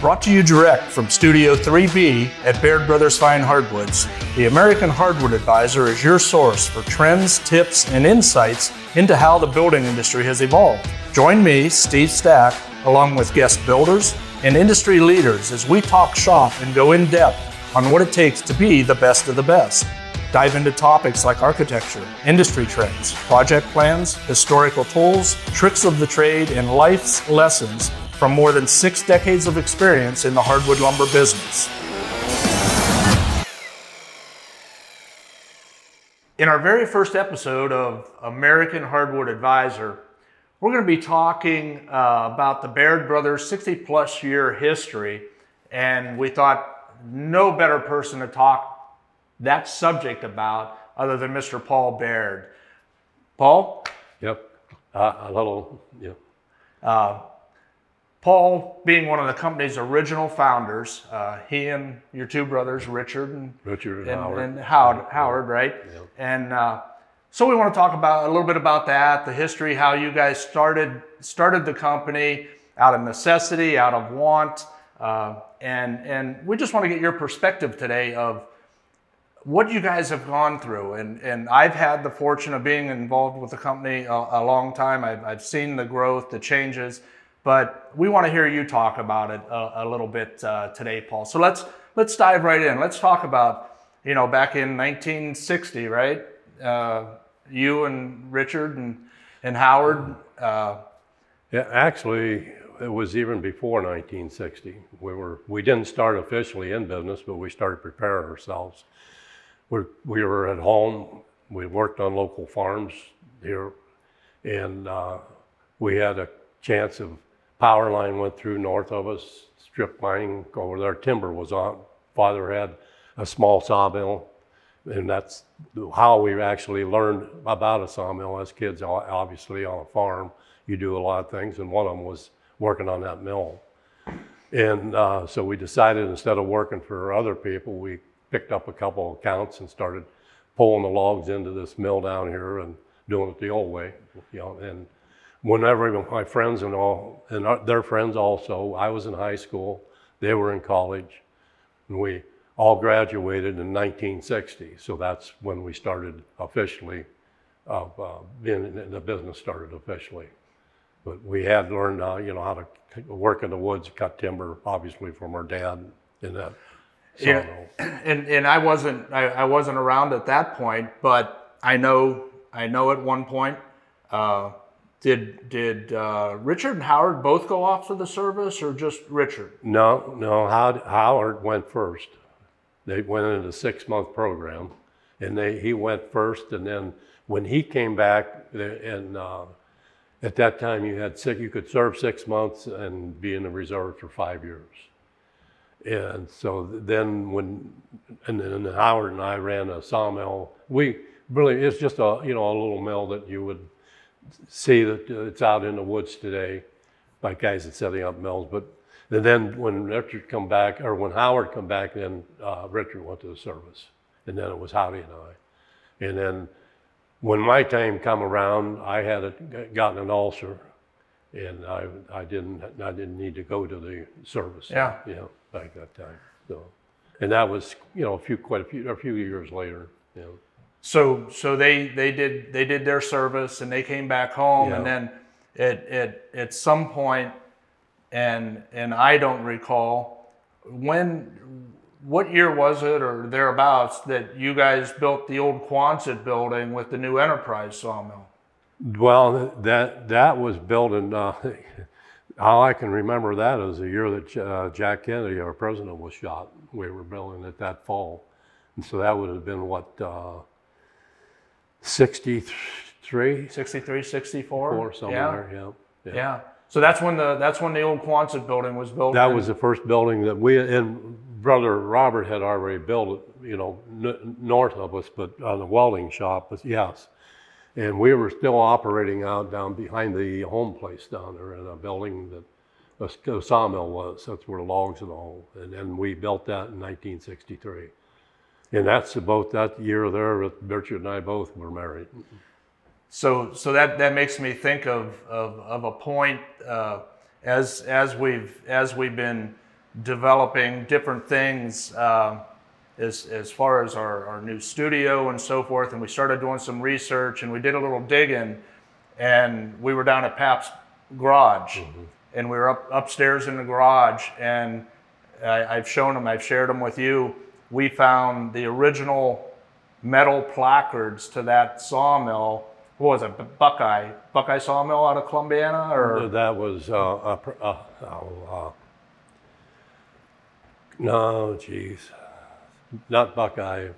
Brought to you direct from Studio 3B at Baird Brothers Fine Hardwoods, the American Hardwood Advisor is your source for trends, tips, and insights into how the building industry has evolved. Join me, Steve Stack, along with guest builders and industry leaders as we talk shop and go in depth on what it takes to be the best of the best. Dive into topics like architecture, industry trends, project plans, historical tools, tricks of the trade, and life's lessons from more than six decades of experience in the hardwood lumber business. In our very first episode of American Hardwood Advisor, we're going to be talking uh, about the Baird Brothers 60 plus year history, and we thought no better person to talk that subject about other than Mr. Paul Baird. Paul? Yep. Uh, hello. Yep. Uh, Paul, being one of the company's original founders, uh, he and your two brothers, Richard and Richard and, and, Howard. and Howard, Howard, right? Yeah. And uh, so we want to talk about a little bit about that, the history, how you guys started started the company out of necessity, out of want, uh, and and we just want to get your perspective today of what you guys have gone through. And and I've had the fortune of being involved with the company a, a long time. I've, I've seen the growth, the changes, but we want to hear you talk about it a, a little bit uh, today, Paul. So let's let's dive right in. Let's talk about you know back in 1960, right? Uh, you and Richard and and Howard. Uh, Yeah, actually, it was even before 1960. We were we didn't start officially in business, but we started preparing ourselves. We we were at home. We worked on local farms here, and uh, we had a chance of power line went through north of us, strip mining over there. Timber was on. Father had a small sawmill, and that's how we actually learned about a sawmill as kids. Obviously, on a farm, you do a lot of things, and one of them was working on that mill. And uh, so we decided instead of working for other people, we picked up a couple of accounts and started pulling the logs into this mill down here and doing it the old way, you know. And whenever my friends and all, and their friends also, I was in high school, they were in college, and we all graduated in 1960. So that's when we started officially, of uh, being the business started officially. But we had learned, uh, you know, how to work in the woods, cut timber, obviously from our dad in that Yeah. and and I wasn't I, I wasn't around at that point, but I know I know at one point. Uh, did did uh, Richard and Howard both go off to the service, or just Richard? No, no, Howard, Howard went first. They went into a six-month program, and they, he went first, and then when he came back, and uh, at that time you had six, you could serve six months and be in the reserve for five years. And so then when, and then Howard and I ran a sawmill. We really, it's just a, you know, a little mill that you would see that uh, it's out in the woods today by guys that setting up mills. But and then when Richard come back, or when Howard come back, then uh, Richard went to the service, and then it was Howdy and I. And then when my time come around, I had a, gotten an ulcer, and I I didn't I didn't need to go to the service. Yeah. You know, back that time. So, and that was you know a few quite a few a few years later. You know. So so they they did they did their service and they came back home, and then at at at some point, and and I don't recall when. What year was it, or thereabouts, that you guys built the old Quonset building with the new Enterprise sawmill? Well, that that was built in. Uh, all I can remember that is the year that uh, Jack Kennedy, our president, was shot. We were building it that fall, and so that would have been what uh, sixty-three 63, 64? or somewhere. Yeah. Yeah. yeah. So that's when the that's when the old Quonset building was built. That was the first building that we and brother Robert had already built. You know, n- north of us, but on the welding shop. But yes, and we were still operating out down behind the home place down there in a building that a sawmill was. That's where the logs and all. And then we built that in 1963. And that's about that year there that Richard and I both were married. So, so that, that makes me think of, of, of a point uh, as, as, we've, as we've been developing different things uh, as, as far as our, our new studio and so forth. And we started doing some research and we did a little digging. And we were down at Pap's garage and we were up upstairs in the garage. And I, I've shown them, I've shared them with you. We found the original metal placards to that sawmill. What was it? Buckeye, Buckeye Sawmill out of Columbiana, or That was, uh, uh, oh, uh, no, geez, not Buckeye,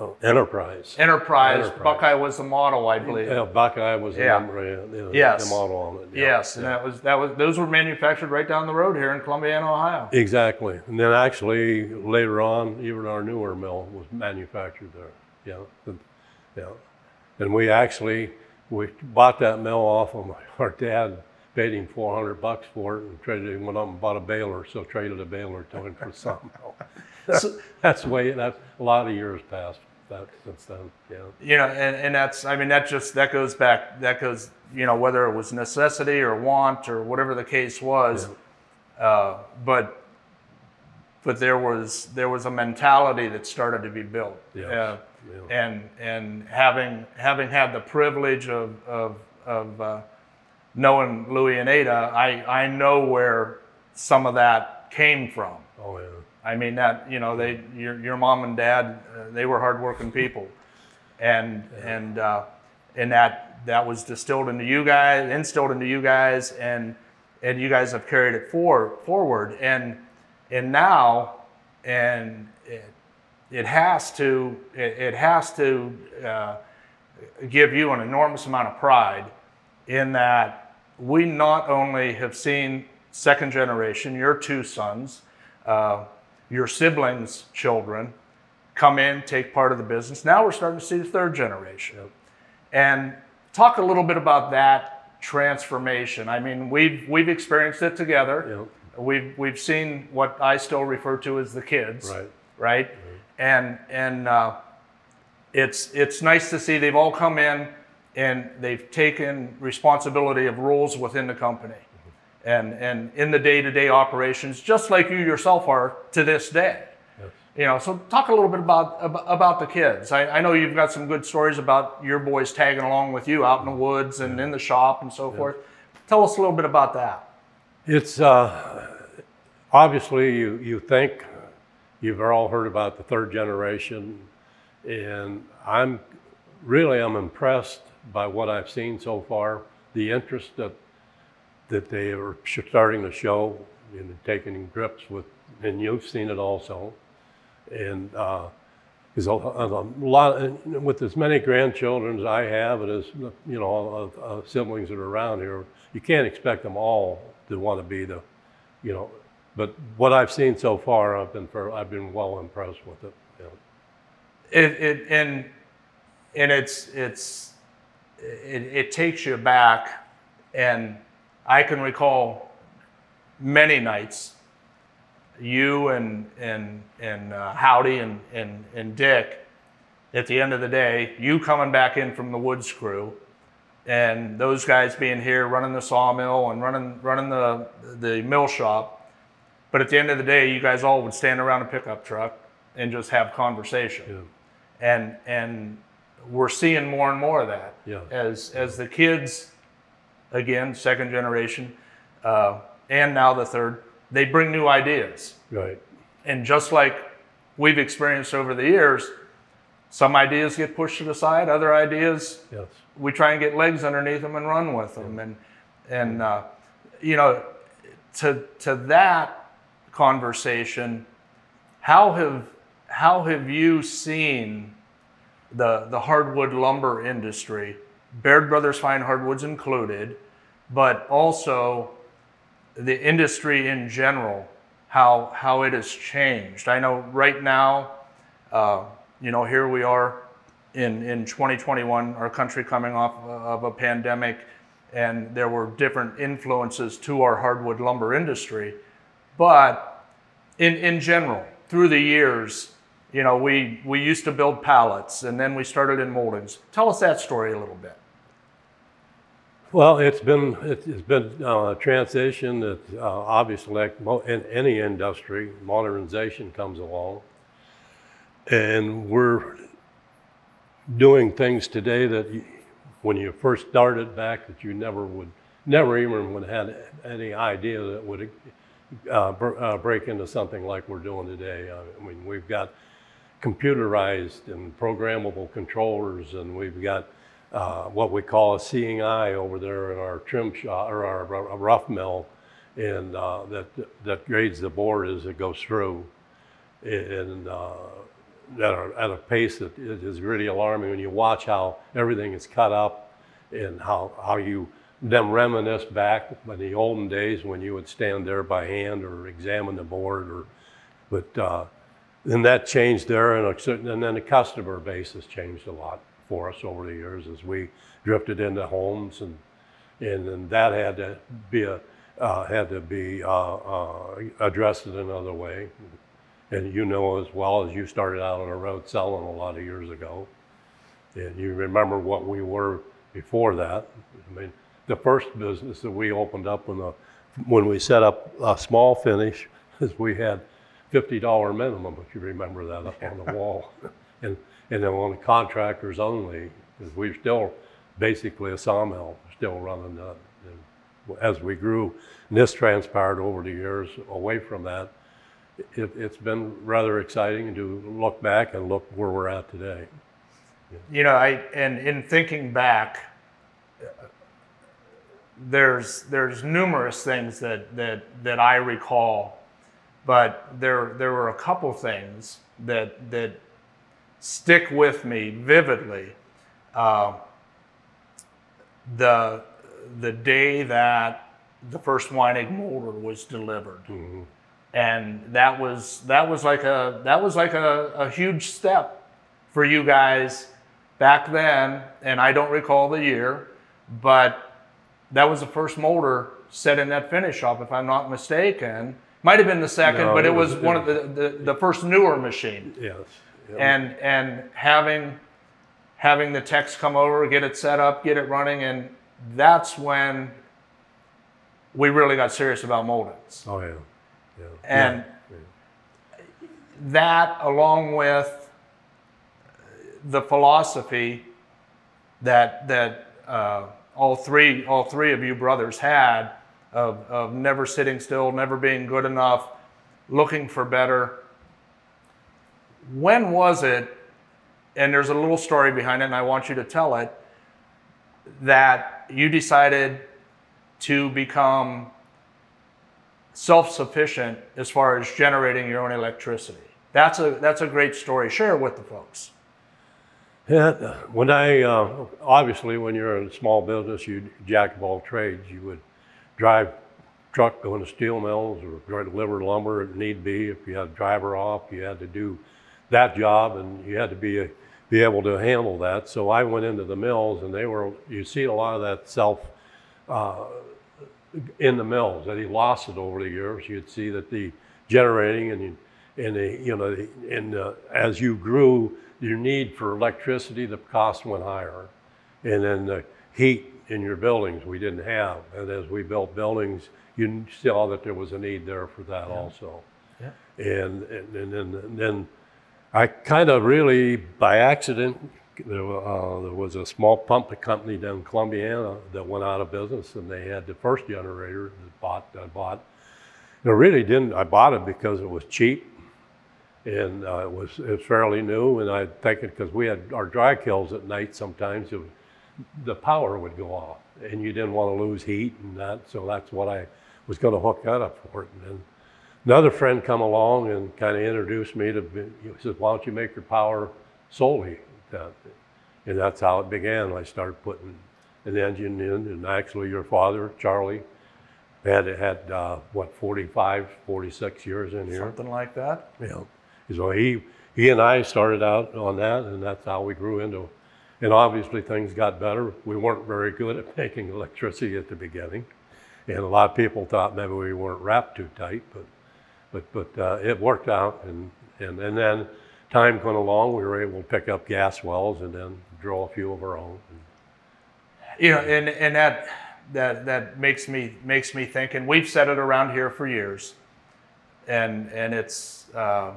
uh, Enterprise. Enterprise. Enterprise. Buckeye was the model, I believe. Yeah, Buckeye was the Yeah. number, yeah, Yes. the model on it. yeah, Yes, and that was that was those were manufactured right down the road here in Columbiana, Ohio. Exactly. And then actually later on, even our newer mill was manufactured there. Yeah. the- Yeah. And we actually, we bought that mill off of my- our dad, paid him 400 bucks for it and traded, him went up and bought a baler, so traded a baler to him for something. So- That's the way, that's, a lot of years passed that yeah. You know, and, and that's I mean that just that goes back that goes you know whether it was necessity or want or whatever the case was, uh, but but there was there was a mentality that started to be built. Yes, Uh, yeah. and and having having had the privilege of of, of uh, knowing Louis and Ada, I I know where some of that came from. Oh, yeah. I mean that you know they your your mom and dad uh, they were hardworking people, and and uh, and that that was distilled into you guys, instilled into you guys, and and you guys have carried it for, forward, and and now, and it, it has to it, it has to uh, give you an enormous amount of pride in that we not only have seen second generation, your two sons, uh, your siblings' children come in, take part of the business. Now we're starting to see the third generation. And talk a little bit about that transformation. I mean, we've we've experienced it together. Yeah. We've we've seen what I still refer to as the kids, Right. right? And and uh, it's it's nice to see they've all come in and they've taken responsibility of roles within the company and and in the day-to-day operations just like you yourself are to this day. Yes. you know so talk a little bit about about the kids. I, I know you've got some good stories about your boys tagging along with you out in the woods and in the shop and so forth. Tell us a little bit about that. It's uh, obviously you, you think you've all heard about the third generation, and I'm really I'm impressed by what I've seen so far. The interest that that they are starting to show and taking grips with, and you've seen it also, and. Uh, is a, a lot with as many grandchildren as I have, and as you know, of, of siblings that are around here, you can't expect them all to want to be the, you know. But what I've seen so far, I've been for, I've been well impressed with it. It, it and and it's it's it, it takes you back and i can recall many nights you and and and uh, howdy and, and and dick at the end of the day you coming back in from the woods crew and those guys being here running the sawmill and running running the the mill shop but at the end of the day you guys all would stand around a pickup truck and just have conversation Yeah. and and we're seeing more and more of that Yeah. as as the kids again second generation uh, and now the third they bring new ideas Right. and just like we've experienced over the years some ideas get pushed to the side other ideas Yes. we try and get legs underneath them and run with them and and uh, you know to to that conversation how have how have you seen the the hardwood lumber industry Baird Brothers Fine Hardwoods included but also the industry in general how how it has changed I know right now uh, you know here we are in, in 2021, our country coming off of a pandemic, and there were different influences to our hardwood lumber industry. But in, in general, through the years, you know, we, we used to build pallets and then we started in moldings. Tell us that story a little bit. Well, it's been it's been uh, a transition. That uh, obviously, like in any industry, modernization comes along, and we're doing things today that you, when you first started back that you never would never even would have had any idea that would uh, br- uh, break into something like we're doing today. I mean, we've got computerized and programmable controllers, and we've got uh, what we call a seeing eye over there in our trim shop or our rough mill, and uh, that that grades the board as it goes through, and uh, at, a, at a pace that is really alarming when you watch how everything is cut up, and how how you then reminisce back in the olden days when you would stand there by hand or examine the board, or but uh, then that changed there, and, and then the customer base has changed a lot for us over the years as we drifted into homes, and and then that had to be a uh, had to be uh, uh, addressed in another way. And you know as well as you started out on the road selling a lot of years ago, and you remember what we were before that. I mean, the first business that we opened up when the when we set up a small finish is we had fifty dollar minimum, if you remember that up on the wall, and and then on the contractors only, we're still basically a sawmill, still running that. As we grew, and this transpired over the years away from that. It, it's been rather exciting to look back and look where we're at today. You know, I and in thinking back, there's there's numerous things that that that I recall, but there there were a couple things that that stick with me vividly. Uh, the the day that the first Weinig molder was delivered, and that was that was like a that was like a, a huge step for you guys back then. And I don't recall the year, but that was the first molder set in that finish shop, if I'm not mistaken. Might have been the second, No, but it it was, was- one of the, the, the first newer machine Yes. And and having having the techs come over, get it set up, get it running, and that's when we really got serious about moldings. Oh yeah. Yeah. And that, along with the philosophy that that uh, all three all three of you brothers had of, of never sitting still, never being good enough, looking for better. When was it? And there's a little story behind it, and I want you to tell it. That you decided to become self-sufficient as far as generating your own electricity. That's a that's a great story. Share it with the folks. Yeah, when I uh, obviously when you're in a small business, you jack of all trades. You would drive truck going to steel mills or deliver lumber if need be. If you had a driver off, you had to do that job, and you had to be be able to handle that. So I went into the mills, and they were. You see a lot of that self uh, in the mills that he lost it over the years. You'd see that the generating and and the, you know and uh, as you grew, your need for electricity, the cost went higher, and then the heat in your buildings we didn't have. And as we built buildings, you saw that there was a need there for that also. Yeah. And and, and then and then I kind of really by accident there, uh, there was a small pump company down in Columbiana that went out of business, and they had the first generator that bought I bought. And I really didn't. I bought it because it was cheap, and uh, it was it was fairly new. And I thinking because we had our dry kilns at night sometimes, it, the power would go off, and you didn't want to lose heat and that. So that's what I was going to hook that up for it. And then another friend come along and kind of introduced me to. He says, "Why don't you make your power solely?" And that's how it began. I started putting an engine in, and actually, your father, Charlie, had had uh, what 45, 46 years in here. Something like that. Yeah. So he he and I started out on that, and that's how we grew into. And obviously, things got better. We weren't very good at making electricity at the beginning, and a lot of people thought maybe we weren't wrapped too tight, but but but uh, it worked out. And and and then time went along, we were able to pick up gas wells and then drill a few of our own. you know, and and that that that makes me makes me think. And we've said it around here for years, and and it's uh,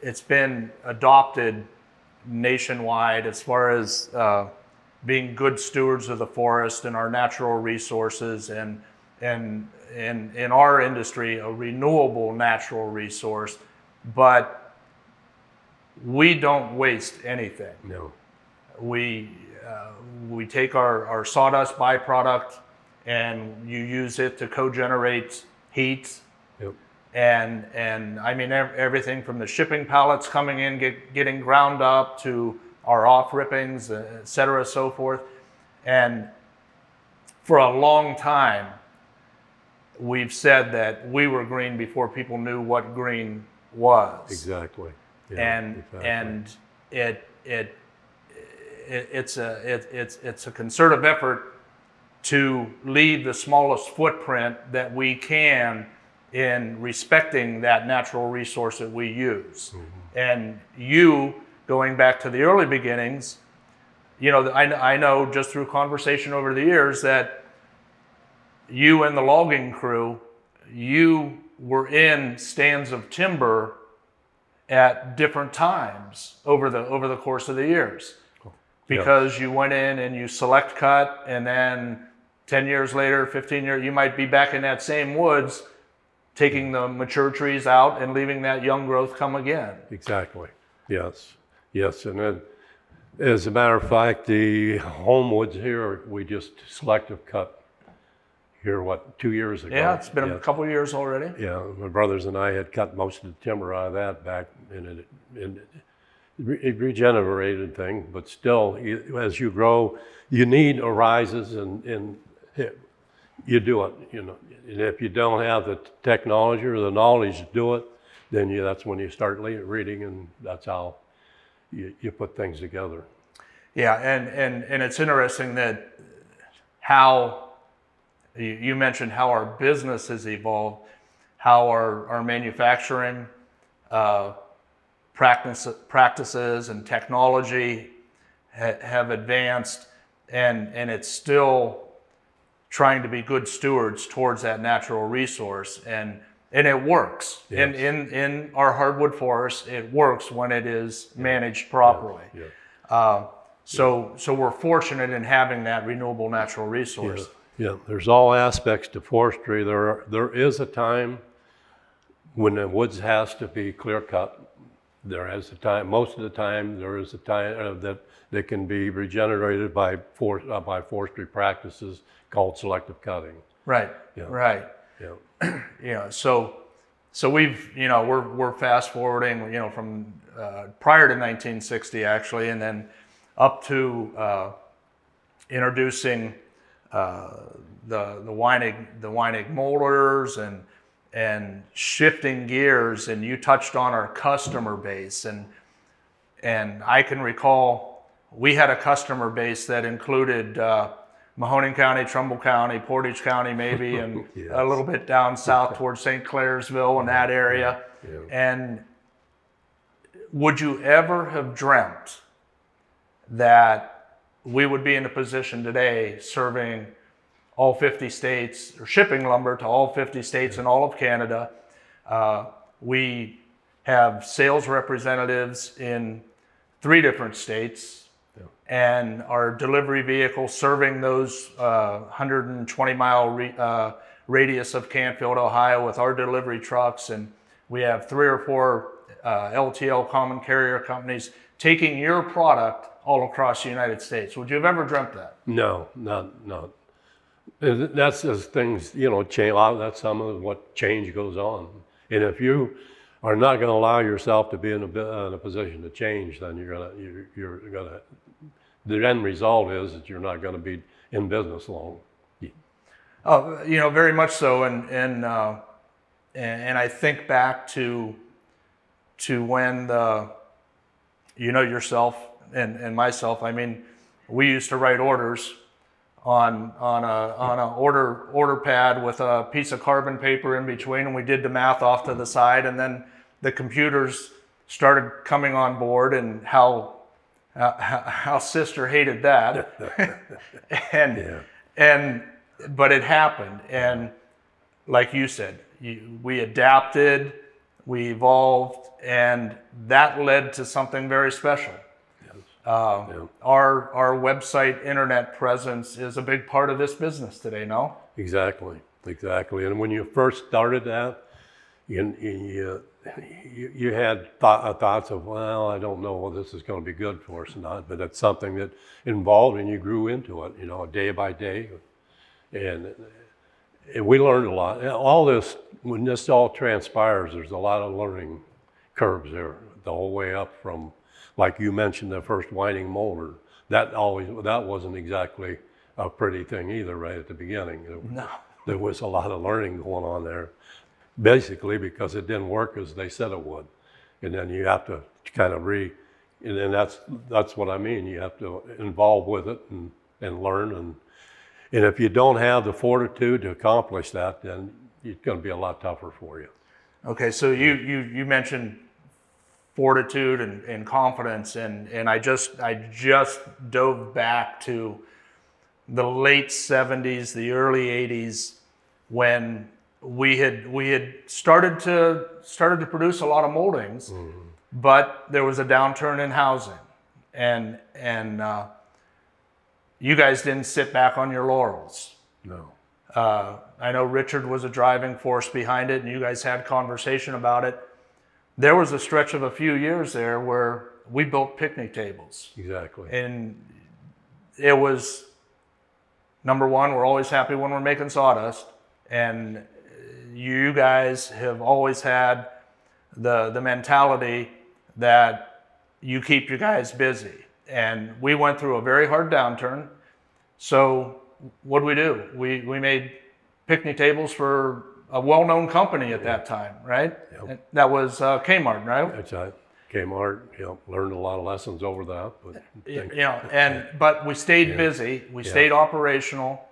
it's been adopted nationwide as far as uh, being good stewards of the forest and our natural resources and and in in our industry a renewable natural resource, but we don't waste anything. No. We uh, we take our, our sawdust byproduct and you use it to co-generate heat Yep. and and I mean everything from the shipping pallets coming in get, getting ground up to our off rippings, et cetera, so forth. And for a long time, we've said that we were green before people knew what green was Exactly. Yeah, and exactly. and it, it it it's a it, it's it's a concerted effort to leave the smallest footprint that we can in respecting that natural resource that we use. Mm-hmm. And you, going back to the early beginnings, you know, I, I know just through conversation over the years that you and the logging crew, you were in stands of timber at different times over the over the course of the years because you went in and you select cut and then 10 years later 15 years you might be back in that same woods taking the mature trees out and leaving that young growth come again Exactly. Yes. Yes. And then, as a matter of fact, the Homewoods here, we just selective cut here, what, two years ago? yeah it's been Yeah. a couple years already Yeah, my brothers and I had cut most of the timber out of that back and it, and it it regenerated thing, but still, you- as you grow, you need arises and, and it- you do it, you know. And if you don't have the technology or the knowledge to do it, then you, that's when you start reading and that's how you, you put things together. Yeah, and, and, and it's interesting that how you, mentioned how our business has evolved, how our, our manufacturing uh, practice, practices and technology ha, have advanced, and, and it's still trying to be good stewards towards that natural resource. And, and it works. In, Yes. in, in in our hardwood forest, it works when it is managed properly. Yeah. Uh, so, so we're fortunate in having that renewable natural resource. Yeah, there's all aspects to forestry. There, are, there is a time when the woods has to be clear cut. There is a time, most of the time, there is a time uh, that, that can be regenerated by, for, uh, by forestry practices called selective cutting. Right. Yeah. Right. Yeah, know, so, so we've, you know, we're, we're fast forwarding, you know, from uh, prior to 1960 actually, and then up to uh, introducing the the Weinig the Weinig molders and and shifting gears. And you touched on our customer base, and and I can recall we had a customer base that included uh, Mahoning County, Trumbull County, Portage County, maybe, and Yes. a little bit down south towards St. Clairsville and that area. yeah. And would you ever have dreamt that we would be in a position today serving all 50 states or shipping lumber to all 50 states and all of Canada? Uh, we have sales representatives in three different states and our delivery vehicle serving those uh, 120 mile re- uh, radius of Canfield, Ohio, with our delivery trucks, and we have three or four uh, LTL common carrier companies taking your product all across the United States. Would you have ever dreamt that? No, not, not. That's as things, you know, change, that's some of what change goes on. And if you are not gonna allow yourself to be in a, in a position to change, then you're gonna, you're, you're gonna, the end result is that you're not gonna be in business long. Oh, you know, very much so, and and uh, and, and I think back to to when the you know yourself and, and myself. I mean, we used to write orders on on a on a order order pad with a piece of carbon paper in between, and we did the math off to the side, and then the computers started coming on board, and how how, how, how sister hated that, and Yeah. and but it happened, and like you said, you, we adapted, we evolved, and that led to something very special. Uh, Yeah. Our our website internet presence is a big part of this business today. No. Exactly, exactly. And when you first started that, you, you, you, you had thought, thoughts of, well, I don't know whether this is going to be good for us or not, but it's something that involved and you grew into it, you know, day by day. And, and we learned a lot. All this, when this all transpires, there's a lot of learning curves there the whole way up from, like you mentioned, the first Weinig molder. That always, that wasn't exactly a pretty thing either, right at the beginning. It- No. there was a lot of learning going on there, basically because it didn't work as they said it would. And then you have to kind of re, and then that's, that's what I mean. You have to involve with it and, and learn. And, and if you don't have the fortitude to accomplish that, then it's going to be a lot tougher for you. Okay, so you you you mentioned fortitude and, and confidence, and and I just I just dove back to the late '70s, the early '80s, when we had we had started to started to produce a lot of moldings, but there was a downturn in housing, and and uh, you guys didn't sit back on your laurels. No. Uh, I know Richard was a driving force behind it, and you guys had conversation about it. There was a stretch of a few years there where we built picnic tables, Exactly. and it was number one. We're always happy when we're making sawdust, and you guys have always had the the mentality that you keep you guys busy. And we went through a very hard downturn. So what did we do? We we made picnic tables for a well-known company at that time, right? Yep. That was uh, Kmart, right? That's right. Kmart, you know, learned a lot of lessons over that. But you know, and but we stayed busy. We stayed operational,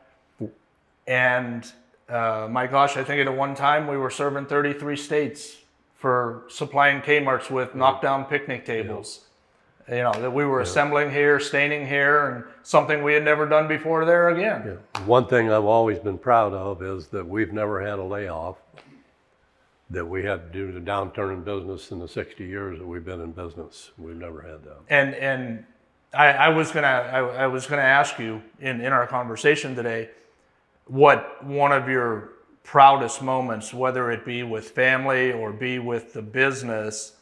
and uh, my gosh, I think at one time we were serving 33 states for supplying Kmart's with knockdown picnic tables. You know that we were assembling here, staining here, and something we had never done before there again. Yeah. One thing I've always been proud of is that we've never had a layoff that we had due to the downturn in business in the 60 years that we've been in business. We've never had that. And and I, I was gonna I, I was gonna ask you in, in our conversation today what one of your proudest moments, whether it be with family or be with the business,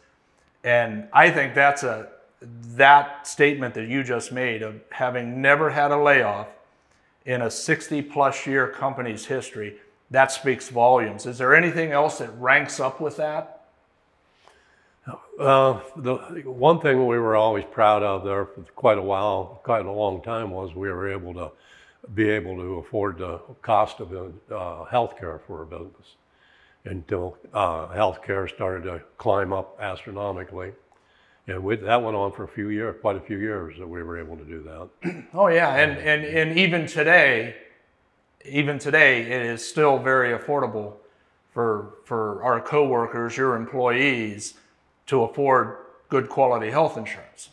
and I think that's a that statement that you just made of having never had a layoff in a 60 plus year company's history, that speaks volumes. Is there anything else that ranks up with that? Uh, the one thing we were always proud of there for quite a while, quite a long time, was we were able to be able to afford the cost of uh, health care for our business until uh, health care started to climb up astronomically. And we, that went on for a few years, quite a few years that we were able to do that. Oh yeah, and and and even today, even today, it is still very affordable for for our coworkers, your employees, to afford good quality health insurance.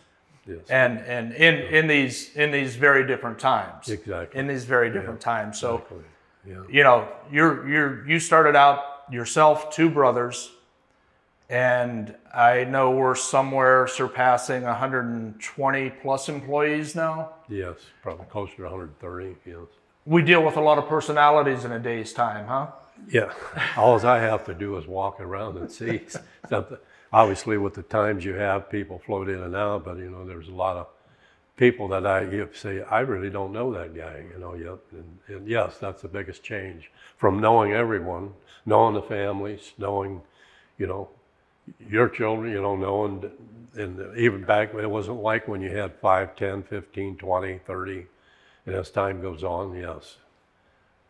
Yes. And and in in these in these very different times. Exactly. In these very different times. So Exactly. Yeah. you know, you're you're you started out yourself, two brothers, and I know we're somewhere surpassing 120 plus employees now. Yes, probably closer to 130. Yes. We deal with a lot of personalities in a day's time, huh? Yeah. All I have to do is walk around and see something. Obviously, with the times you have, people float in and out, but you know, there's a lot of people that I you say, I really don't know that guy, you know, yet. And, and yes, that's the biggest change from knowing everyone, knowing the families, knowing, you know, your children, you don't know, knowing, and even back, when it wasn't like when you had 5, 10, 15, 20, 30. And as time goes on, yes,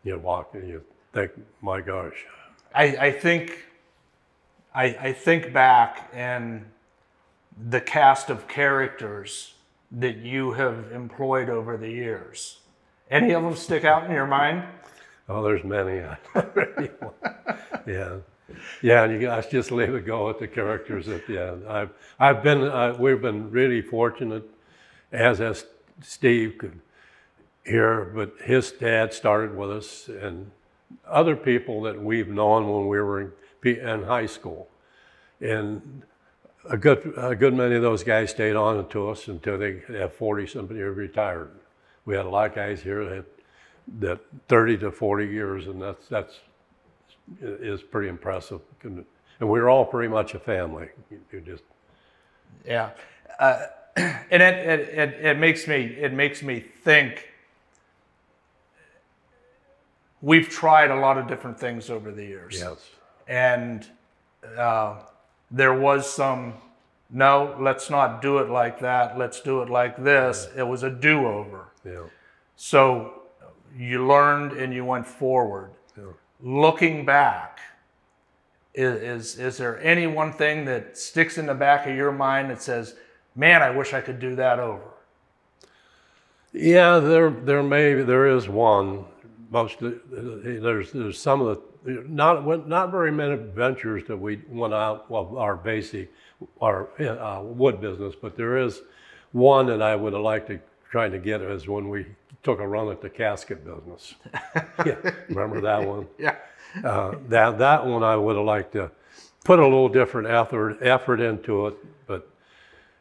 you walk and you think, my gosh, I, I think I, I think back and the cast of characters that you have employed over the years. Any of them stick out in your mind? oh, there's many. yeah. Yeah, you guys just leave it go at the characters at the end. I've, I've been, uh, we've been really fortunate as as Steve could hear, but his dad started with us, and other people that we've known when we were in, in high school, and a good a good many of those guys stayed on to us until they have 40 somebody retired. We had a lot of guys here that that 30 to 40 years, and that's that's is pretty impressive. And we were all pretty much a family. You just yeah, uh, and it, it, it it makes me it makes me think. We've tried a lot of different things over the years. yes, and uh, there was some no let's not do it like that let's do it like this it was a do-over yeah, so you learned and you went forward yeah. Looking back is, is is there any one thing that sticks in the back of your mind that says man i wish i could do that over Yeah, there there may be there is one. Most there's there's some of the not not very many ventures that we went out of our basic our uh, wood business, but there is one that I would have liked to try to get is when we took a run at the casket business. yeah, remember that one? yeah Uh, that that one I would have liked to put a little different effort effort into it, but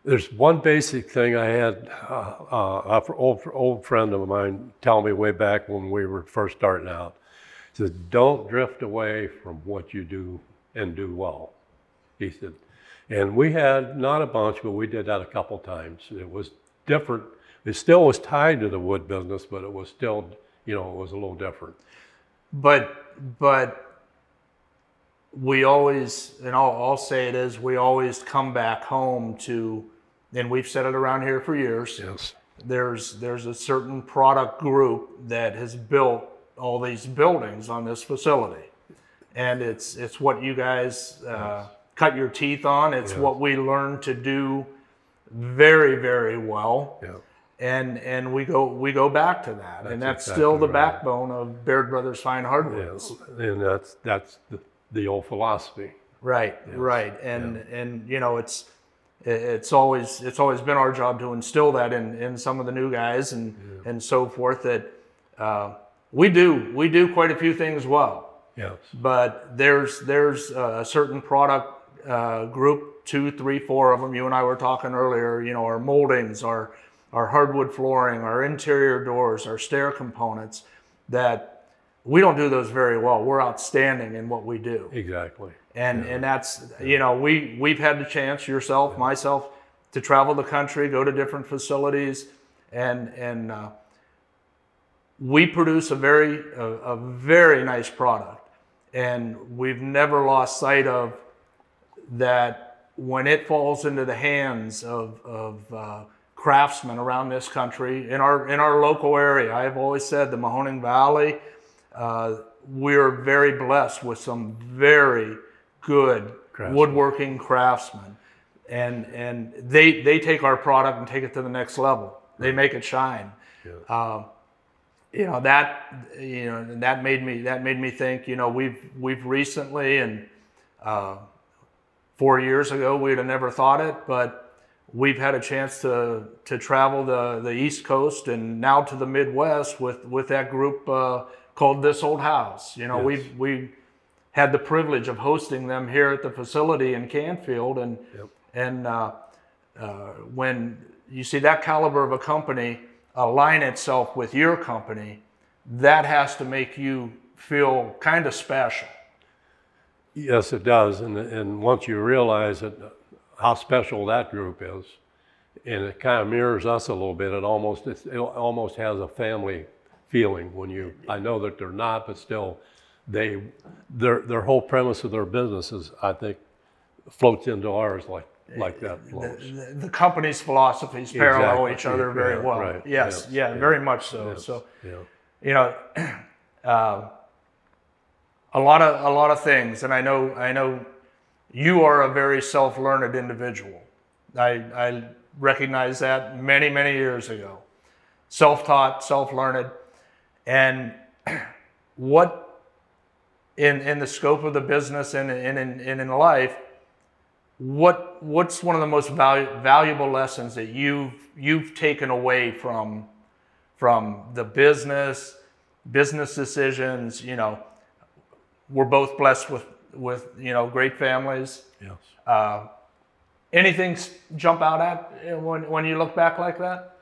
there's one basic thing I had uh, uh, an old old friend of mine tell me way back when we were first starting out. He said, "Don't drift away from what you do and do well." He said, and we had not a bunch, but we did that a couple times. It was different. It still was tied to the wood business, but it was still, you know, it was a little different. but but we always and I'll, I'll say it is we always come back home to and we've said it around here for years Yes. there's there's a certain product group that has built all these buildings on this facility and it's it's what you guys uh, cut your teeth on it's Yes. what we learned to do very very well Yeah. And and we go we go back to that and That's that's still the right. backbone of Baird Brothers Fine Hardwoods. Yes. And that's that's the, the old philosophy. Right, right, and and you know it's it's always it's always been our job to instill that in in some of the new guys and and so forth that uh, we do we do quite a few things well, Yes. but there's there's a certain product uh, group two three four of them you and I were talking earlier you know our moldings our our hardwood flooring our interior doors our stair components that we don't do those very well. We're outstanding in what we do. Exactly. and and that's you know we we've had the chance yourself myself to travel the country go to different facilities and and uh, we produce a very a, a very nice product. And we've never lost sight of that when it falls into the hands of, of uh, craftsmen around this country in our in our local area. I've always said the mahoning valley uh, we're very blessed with some very good Craftsmen. woodworking craftsmen. And and they they take our product and take it to the next level. They make it shine. Um, you know that you know and that made me that made me think you know we've we've recently and uh, four years ago we'd have never thought it but we've had a chance to to travel the the east coast and now to the midwest with with that group uh, called this old house you know Yes. we've we had the privilege of hosting them here at the facility in canfield and Yep. and uh, uh, when you see that caliber of a company align itself with your company, that has to make you feel kind of special. Yes, it does. And, and once you realize that how special that group is, and it kind of mirrors us a little bit, it almost it's, it almost has a family feeling when you. I know that they're not, but still, they their their whole premise of their business is, I think, floats into ours like like that flows. The, the company's philosophies parallel Exactly. each other very well. right. Yes, Yes. yeah, Yeah. very much so. Yes. So Yeah. you know, uh, a lot of a lot of things, and I know I know you are a very self-learned individual. I I recognize that many many years ago, self-taught, self-learned, and what in in the scope of the business and in in, and in life, what what's one of the most valu- valuable lessons that you've you've taken away from from the business business decisions you know? We're both blessed with with you know great families Yes. uh, anything jump out at uh, when, when you look back like that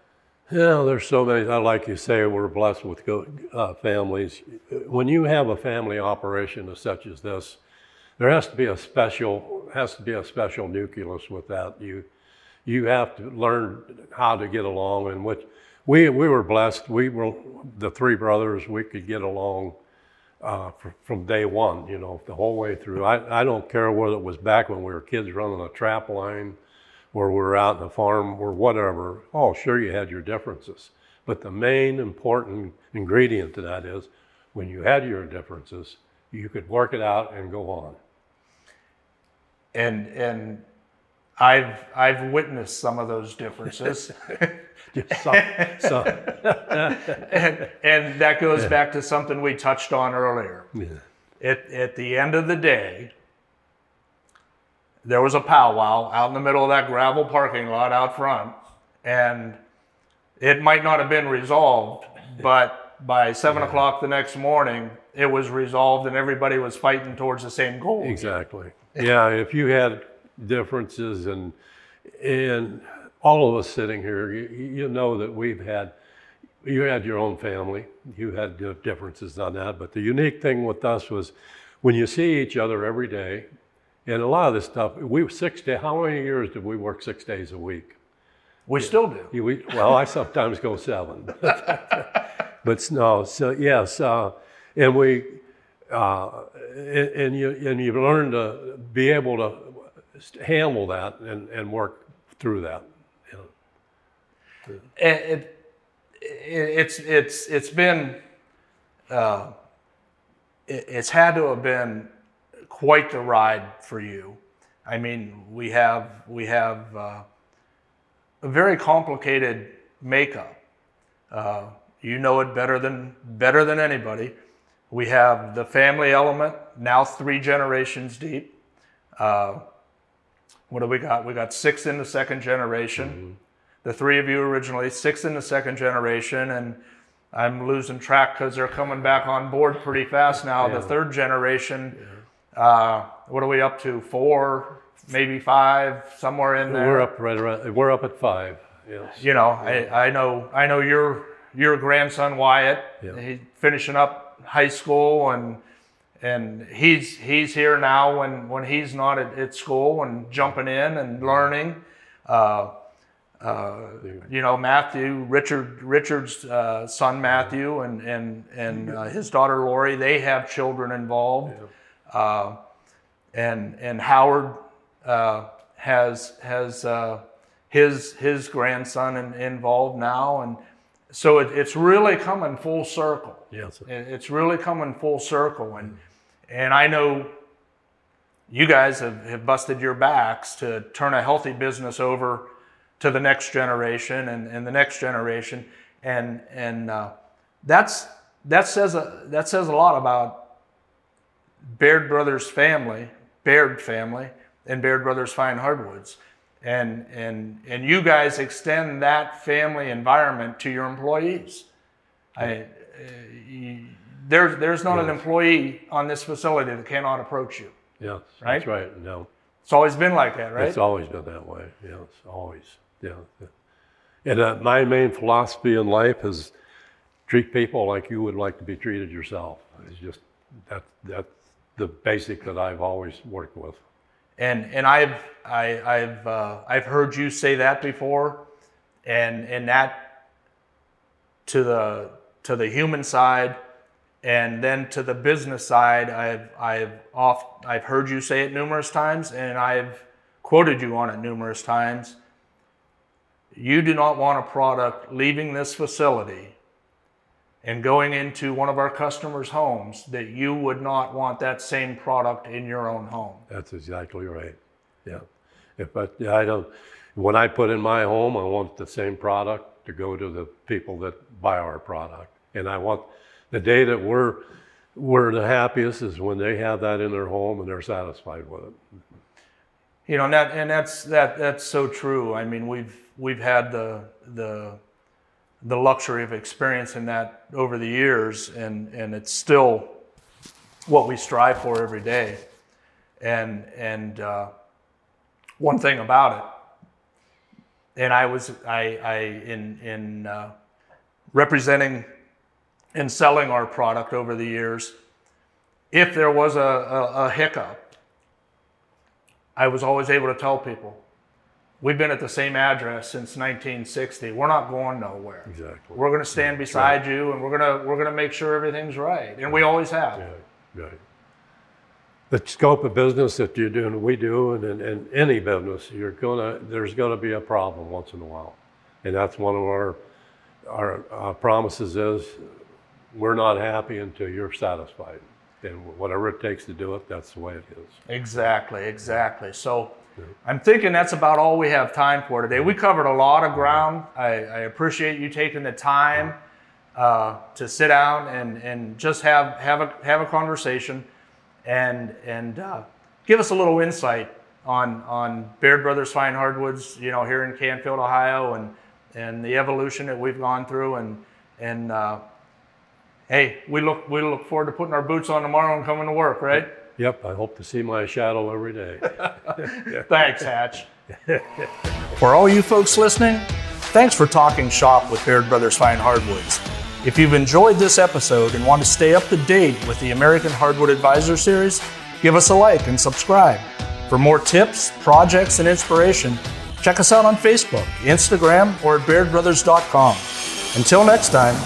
Yeah, there's so many. I Like you say, we're blessed with good uh, families. When you have a family operation as such as this, there has to be a special has to be a special nucleus with that. You you have to learn how to get along, and which we we were blessed. We were the three brothers. We could get along uh, fr- from day one. You know, the whole way through. I I don't care whether it was back when we were kids running a trap line or we were out in the farm or whatever, oh, sure, you had your differences. But the main important ingredient to that is when you had your differences, you could work it out and go on. and and I've I've witnessed some of those differences Just some, some, and, and that goes back to something we touched on earlier yeah. at, at the end of the day, there was a powwow out in the middle of that gravel parking lot out front, and it might not have been resolved, but by seven o'clock the next morning, it was resolved, and everybody was fighting towards the same goal. Exactly. Yeah, if you had differences and and all of us sitting here, you, you know that we've had you had your own family, you had differences on that, but the unique thing with us was when you see each other every day, and a lot of this stuff, we were six day. How many years did we work six days a week? We still do. You- We, well, I sometimes go seven, but no. So yes, uh, and we, uh, and, and you and you learn to be able to handle that and, and work through that. It, it, it's it's it's been uh, it, it's had to have been quite the ride for you. I mean, we have we have uh, a very complicated makeup. Uh, you know it better than better than anybody. We have the family element now, three generations deep. Uh, what do we got? We got six in the second generation the three of you originally, six in the second generation, and I'm losing track because they're coming back on board pretty fast now. Yeah. The third generation, uh, what are we up to? Four, maybe five, somewhere in there. We're up right around. We're up at five. Yes. You know, I, I know I know your your grandson Wyatt. Yeah. He's finishing up high school and and he's he's here now when when he's not at, at school and jumping in and learning. Uh, uh, you know Matthew Richard Richard's uh, son Matthew and and and uh, his daughter Lori they have children involved. Uh, and and Howard uh, has has uh, his his grandson in, involved now. And so it, it's really coming full circle. Yes. it- it's really coming full circle. And and I know you guys have, have busted your backs to turn a healthy business over to the next generation and, and the next generation and and uh, that's that says a that says a lot about Baird Brothers family, Baird family, and Baird Brothers Fine Hardwoods. And, and, and you guys extend that family environment to your employees. I, uh, you, there's, there's not an employee on this facility that cannot approach you. Yes. Right? That's right. No. It's always been like that, right? It's always been that way. Yes, always. Yeah. And uh, my main philosophy in life is treat people like you would like to be treated yourself. It's just that that's the basic that I've always worked with. and and I've I, I've uh, I've heard you say that before, and and that to the to the human side, and then to the business side, I've I've off I've heard you say it numerous times, and I've quoted you on it numerous times. You do not want a product leaving this facility and going into one of our customers' homes that you would not want that same product in your own home. That's exactly right. Yeah. If I, I don't, when I put in my home, I want the same product to go to the people that buy our product. And I want the day that we're, we're the happiest is when they have that in their home and they're satisfied with it. You know, and, that, and that's that that's so true. I mean, we've we've had the the the luxury of experiencing that over the years, and and it's still what we strive for every day. And and uh, one thing about it, and I was I, I in in uh, representing and selling our product over the years. If there was a, a, a hiccup, I was always able to tell people, we've been at the same address since 1960. We're not going nowhere. Exactly. We're going to stand beside you, and we're going to we're going to make sure everything's right, and we always have. Right, right. The scope of business that you're doing, we do, and in, any business, you're gonna there's gonna be a problem once in a while, and that's one of our our uh, promises is we're not happy until you're satisfied, and whatever it takes to do it, that's the way it is. Exactly, exactly. So I'm thinking that's about all we have time for today. We covered a lot of ground. I, I appreciate you taking the time uh, to sit down and, and just have, have, a, have a conversation and, and uh, give us a little insight on, on Baird Brothers Fine Hardwoods, you know, here in Canfield, Ohio, and, and the evolution that we've gone through. And, and uh, hey, we look, we look forward to putting our boots on tomorrow and coming to work, right? Yep, I hope to see my shadow every day. Thanks, Hatch. for all you folks listening, thanks for talking shop with Baird Brothers Fine Hardwoods. If you've enjoyed this episode and want to stay up to date with the American Hardwood Advisor Series, give us a like and subscribe. For more tips, projects, and inspiration, check us out on Facebook, Instagram, or at BairdBrothers.com. Until next time,